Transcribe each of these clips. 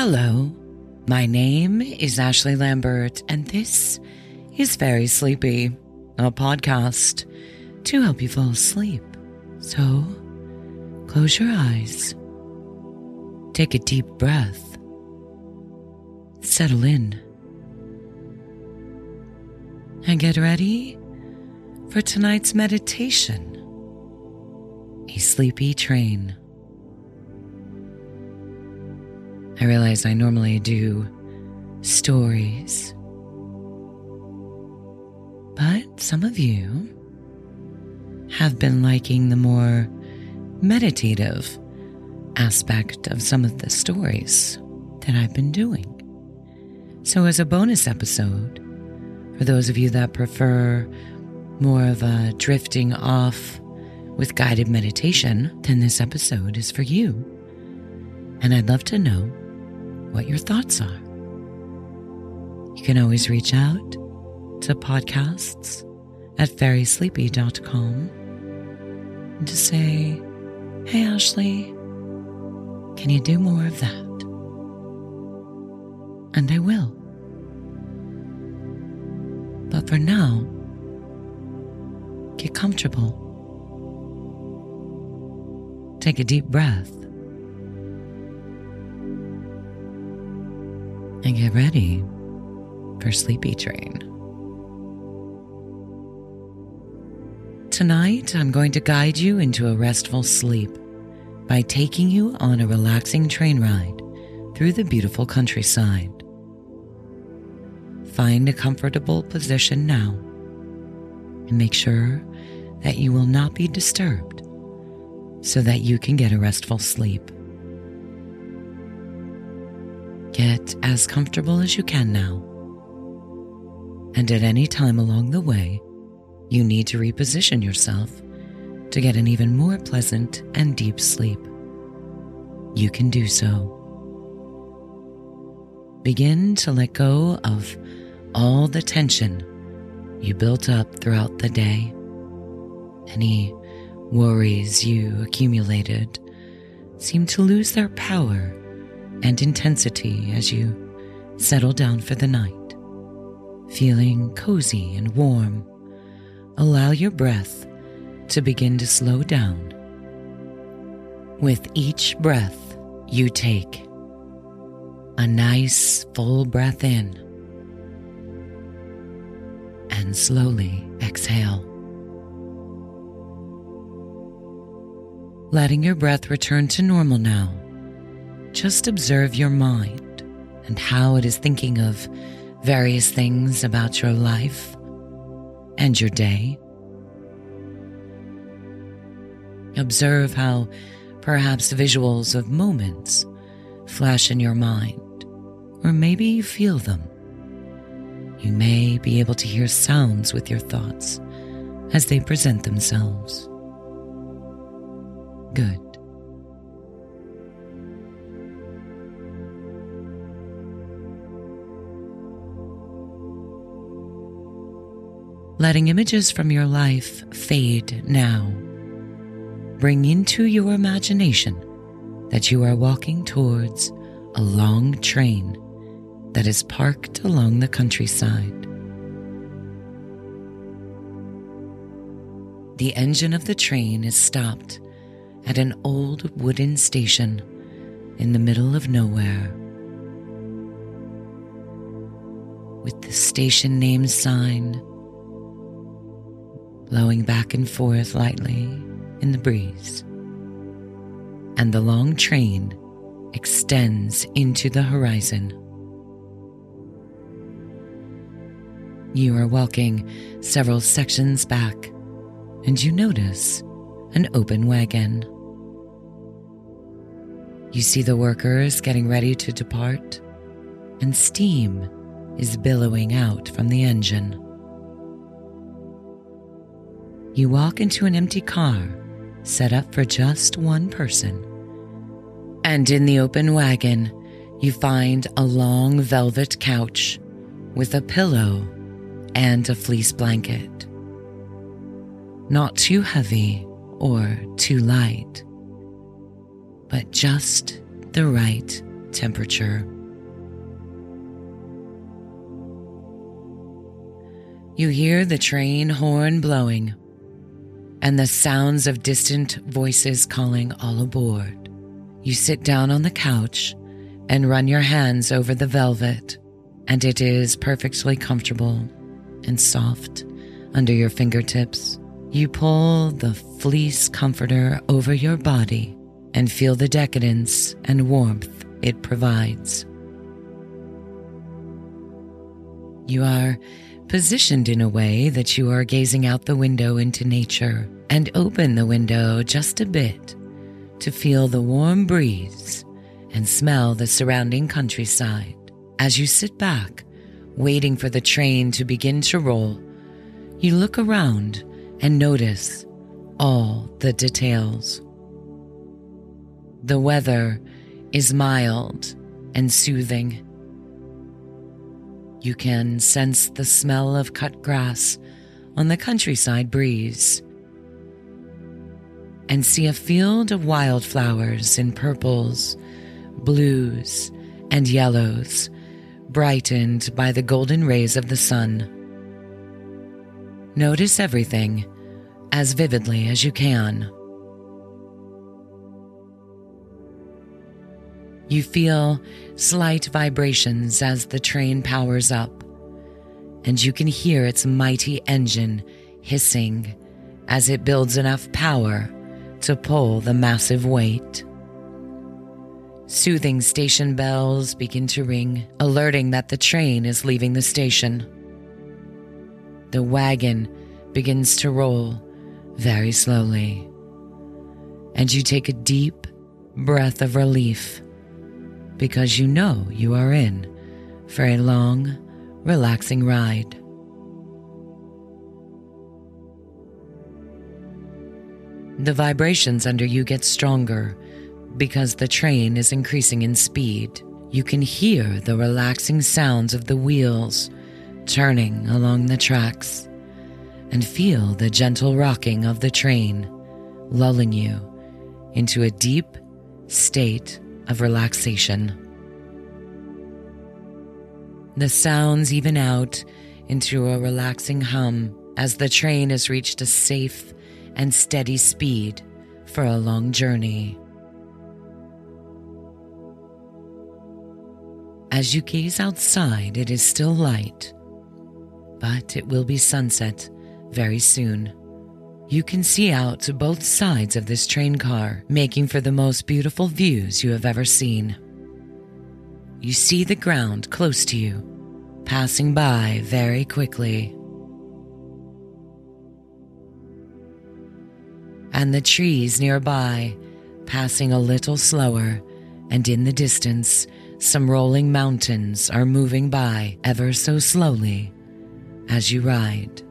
Hello, my name is Ashley Lambert, and this is Fairy Sleepy, a podcast to help you fall asleep. So, close your eyes, take a deep breath, settle in, and get ready for tonight's meditation a sleepy train. I realize I normally do stories, but some of you have been liking the more meditative aspect of some of the stories that I've been doing. So, as a bonus episode, for those of you that prefer more of a drifting off with guided meditation, then this episode is for you. And I'd love to know what your thoughts are. You can always reach out to podcasts at fairysleepy.com and to say, Hey, Ashley, can you do more of that? And I will. But for now, get comfortable. Take a deep breath. And get ready for Sleepy Train. Tonight, I'm going to guide you into a restful sleep by taking you on a relaxing train ride through the beautiful countryside. Find a comfortable position now and make sure that you will not be disturbed so that you can get a restful sleep. Get as comfortable as you can now. And at any time along the way, you need to reposition yourself to get an even more pleasant and deep sleep. You can do so. Begin to let go of all the tension you built up throughout the day, any worries you accumulated seem to lose their power and intensity as you settle down for the night. Feeling cozy and warm, allow your breath to begin to slow down. With each breath you take, a nice full breath in, and slowly exhale. Letting your breath return to normal now just observe your mind and how it is thinking of various things about your life and your day. Observe how perhaps visuals of moments flash in your mind, or maybe you feel them. You may be able to hear sounds with your thoughts as they present themselves. Good. Letting images from your life fade now. Bring into your imagination that you are walking towards a long train that is parked along the countryside. The engine of the train is stopped at an old wooden station in the middle of nowhere. With the station name sign blowing back and forth lightly in the breeze. And the long train extends into the horizon. You are walking several sections back, and you notice an open wagon. You see the workers getting ready to depart, and steam is billowing out from the engine you walk into an empty car set up for just one person. And in the open wagon, you find a long velvet couch with a pillow and a fleece blanket. Not too heavy or too light, but just the right temperature. You hear the train horn blowing and the sounds of distant voices calling all aboard. You sit down on the couch and run your hands over the velvet, and it is perfectly comfortable and soft under your fingertips. You pull the fleece comforter over your body and feel the decadence and warmth it provides. You are positioned in a way that you are gazing out the window into nature and open the window just a bit to feel the warm breeze and smell the surrounding countryside. As you sit back, waiting for the train to begin to roll, you look around and notice all the details. The weather is mild and soothing you can sense the smell of cut grass on the countryside breeze and see a field of wildflowers in purples, blues, and yellows, brightened by the golden rays of the sun. Notice everything as vividly as you can. You feel slight vibrations as the train powers up, and you can hear its mighty engine hissing as it builds enough power to pull the massive weight. Soothing station bells begin to ring, alerting that the train is leaving the station. The wagon begins to roll very slowly, and you take a deep breath of relief because you know you are in for a long, relaxing ride. The vibrations under you get stronger because the train is increasing in speed. You can hear the relaxing sounds of the wheels turning along the tracks and feel the gentle rocking of the train, lulling you into a deep state of relaxation. The sounds even out into a relaxing hum as the train has reached a safe and steady speed for a long journey. As you gaze outside, it is still light, but it will be sunset very soon. You can see out to both sides of this train car, making for the most beautiful views you have ever seen. You see the ground close to you, passing by very quickly. And the trees nearby passing a little slower, and in the distance, some rolling mountains are moving by ever so slowly as you ride.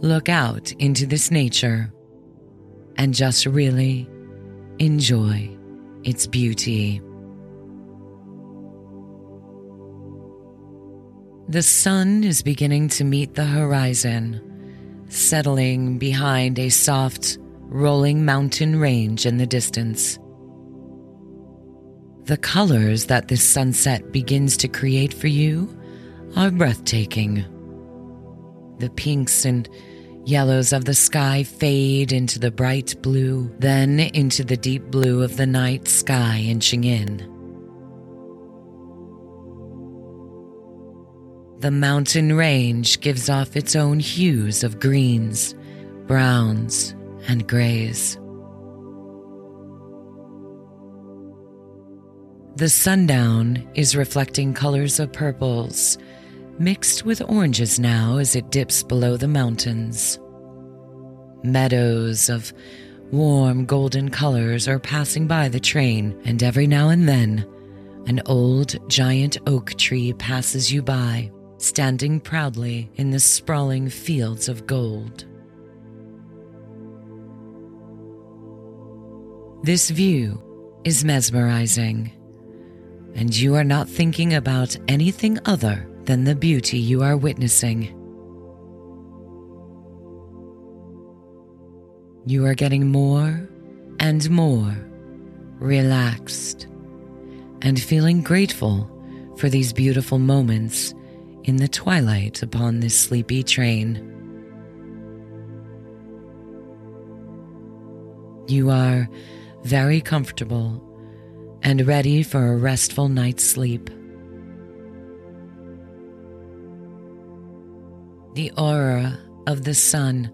Look out into this nature and just really enjoy its beauty. The sun is beginning to meet the horizon, settling behind a soft, rolling mountain range in the distance. The colors that this sunset begins to create for you are breathtaking. The pinks and Yellows of the sky fade into the bright blue, then into the deep blue of the night sky inching in. The mountain range gives off its own hues of greens, browns, and grays. The sundown is reflecting colors of purples mixed with oranges now as it dips below the mountains. Meadows of warm golden colors are passing by the train, and every now and then, an old giant oak tree passes you by, standing proudly in the sprawling fields of gold. This view is mesmerizing, and you are not thinking about anything other than the beauty you are witnessing. You are getting more and more relaxed and feeling grateful for these beautiful moments in the twilight upon this sleepy train. You are very comfortable and ready for a restful night's sleep. The aura of the sun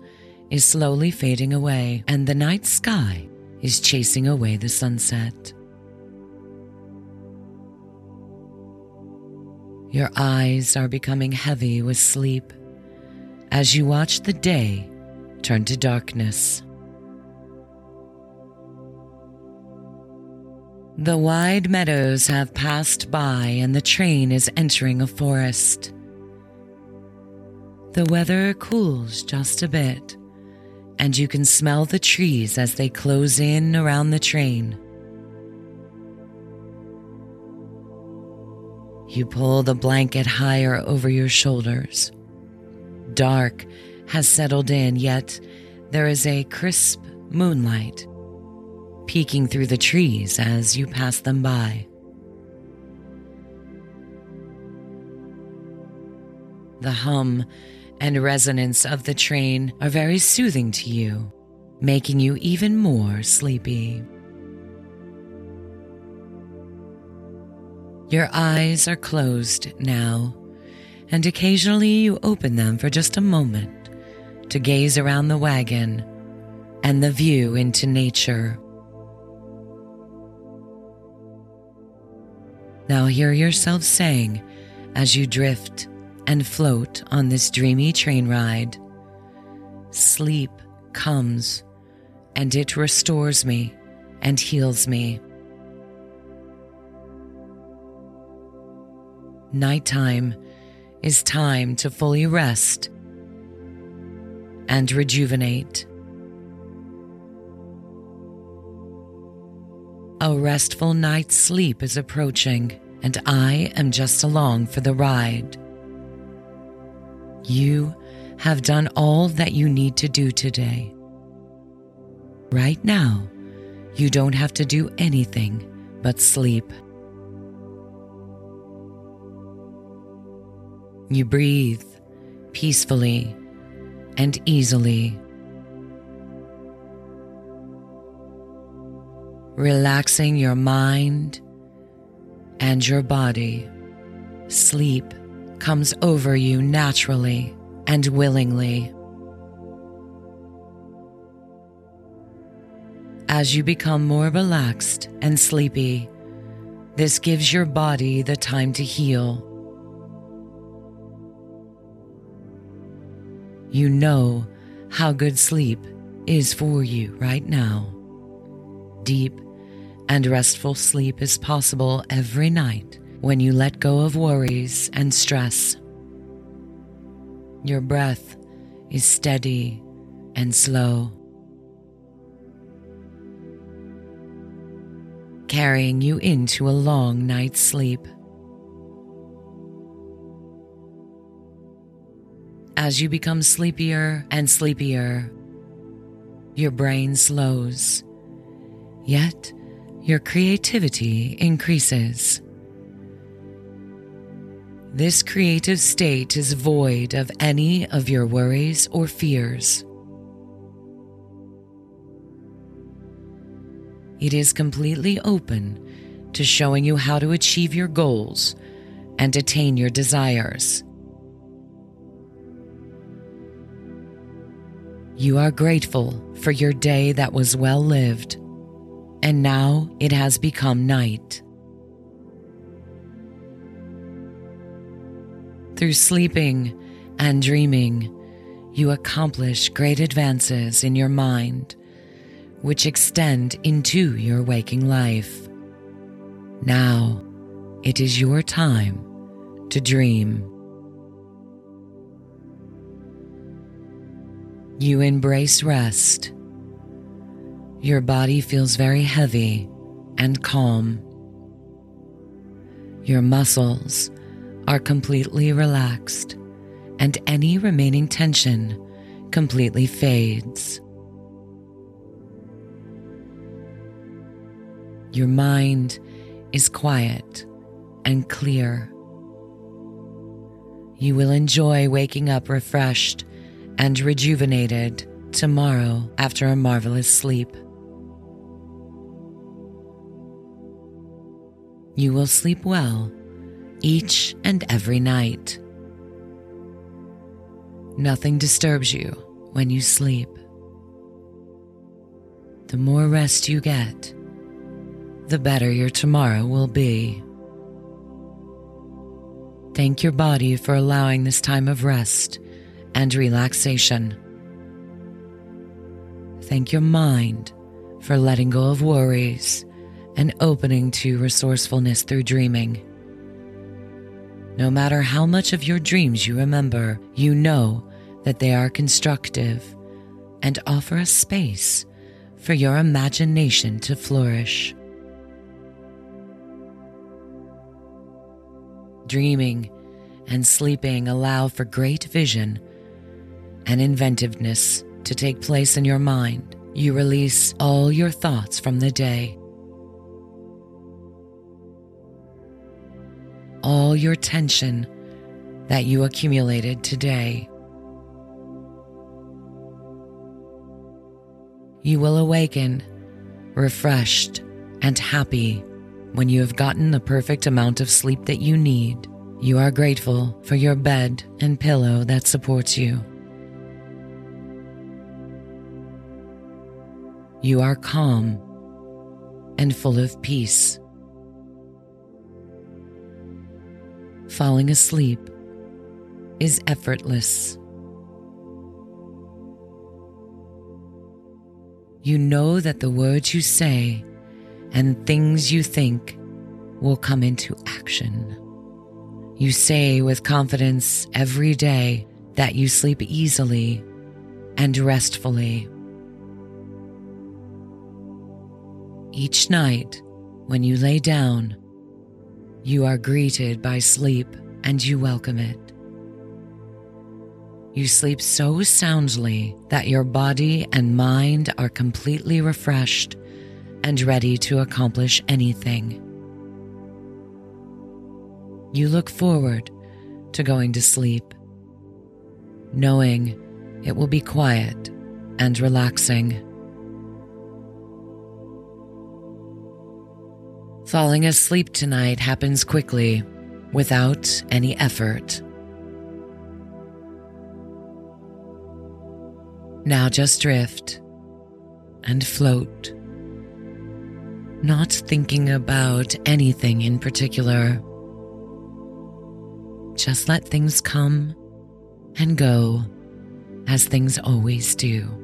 is slowly fading away, and the night sky is chasing away the sunset. Your eyes are becoming heavy with sleep as you watch the day turn to darkness. The wide meadows have passed by and the train is entering a forest. The weather cools just a bit, and you can smell the trees as they close in around the train. You pull the blanket higher over your shoulders. Dark has settled in, yet there is a crisp moonlight peeking through the trees as you pass them by. The hum and resonance of the train are very soothing to you, making you even more sleepy. Your eyes are closed now, and occasionally you open them for just a moment to gaze around the wagon and the view into nature. Now hear yourself saying as you drift and float on this dreamy train ride Sleep comes and it restores me and heals me. Nighttime is time to fully rest and rejuvenate. A restful night's sleep is approaching, and I am just along for the ride. You have done all that you need to do today. Right now, you don't have to do anything but sleep. You breathe peacefully and easily. relaxing your mind and your body. Sleep comes over you naturally and willingly. As you become more relaxed and sleepy, this gives your body the time to heal. You know how good sleep is for you right now. Deep and restful sleep is possible every night when you let go of worries and stress. Your breath is steady and slow, carrying you into a long night's sleep. As you become sleepier and sleepier, your brain slows, yet your creativity increases. This creative state is void of any of your worries or fears. It is completely open to showing you how to achieve your goals and attain your desires. You are grateful for your day that was well lived and now it has become night. Through sleeping and dreaming, you accomplish great advances in your mind, which extend into your waking life. Now it is your time to dream. You embrace rest your body feels very heavy and calm. Your muscles are completely relaxed, and any remaining tension completely fades. Your mind is quiet and clear. You will enjoy waking up refreshed and rejuvenated tomorrow after a marvelous sleep. You will sleep well each and every night. Nothing disturbs you when you sleep. The more rest you get, the better your tomorrow will be. Thank your body for allowing this time of rest and relaxation. Thank your mind for letting go of worries and opening to resourcefulness through dreaming. No matter how much of your dreams you remember, you know that they are constructive and offer a space for your imagination to flourish. Dreaming and sleeping allow for great vision and inventiveness to take place in your mind. You release all your thoughts from the day all your tension that you accumulated today. You will awaken refreshed and happy when you have gotten the perfect amount of sleep that you need. You are grateful for your bed and pillow that supports you. You are calm and full of peace. Falling asleep is effortless. You know that the words you say and things you think will come into action. You say with confidence every day that you sleep easily and restfully. Each night, when you lay down, you are greeted by sleep and you welcome it. You sleep so soundly that your body and mind are completely refreshed and ready to accomplish anything. You look forward to going to sleep, knowing it will be quiet and relaxing. Falling asleep tonight happens quickly, without any effort. Now just drift and float, not thinking about anything in particular. Just let things come and go as things always do.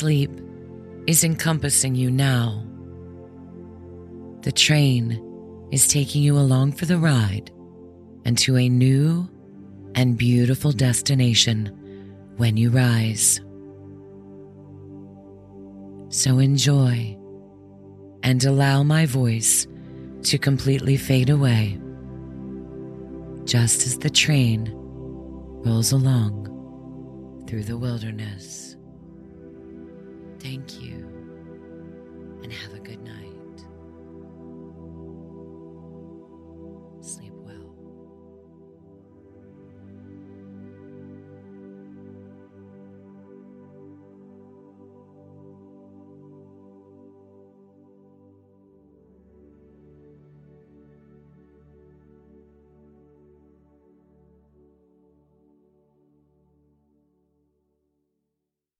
Sleep is encompassing you now. The train is taking you along for the ride and to a new and beautiful destination when you rise. So enjoy and allow my voice to completely fade away just as the train rolls along through the wilderness. Thank you, and have a good night.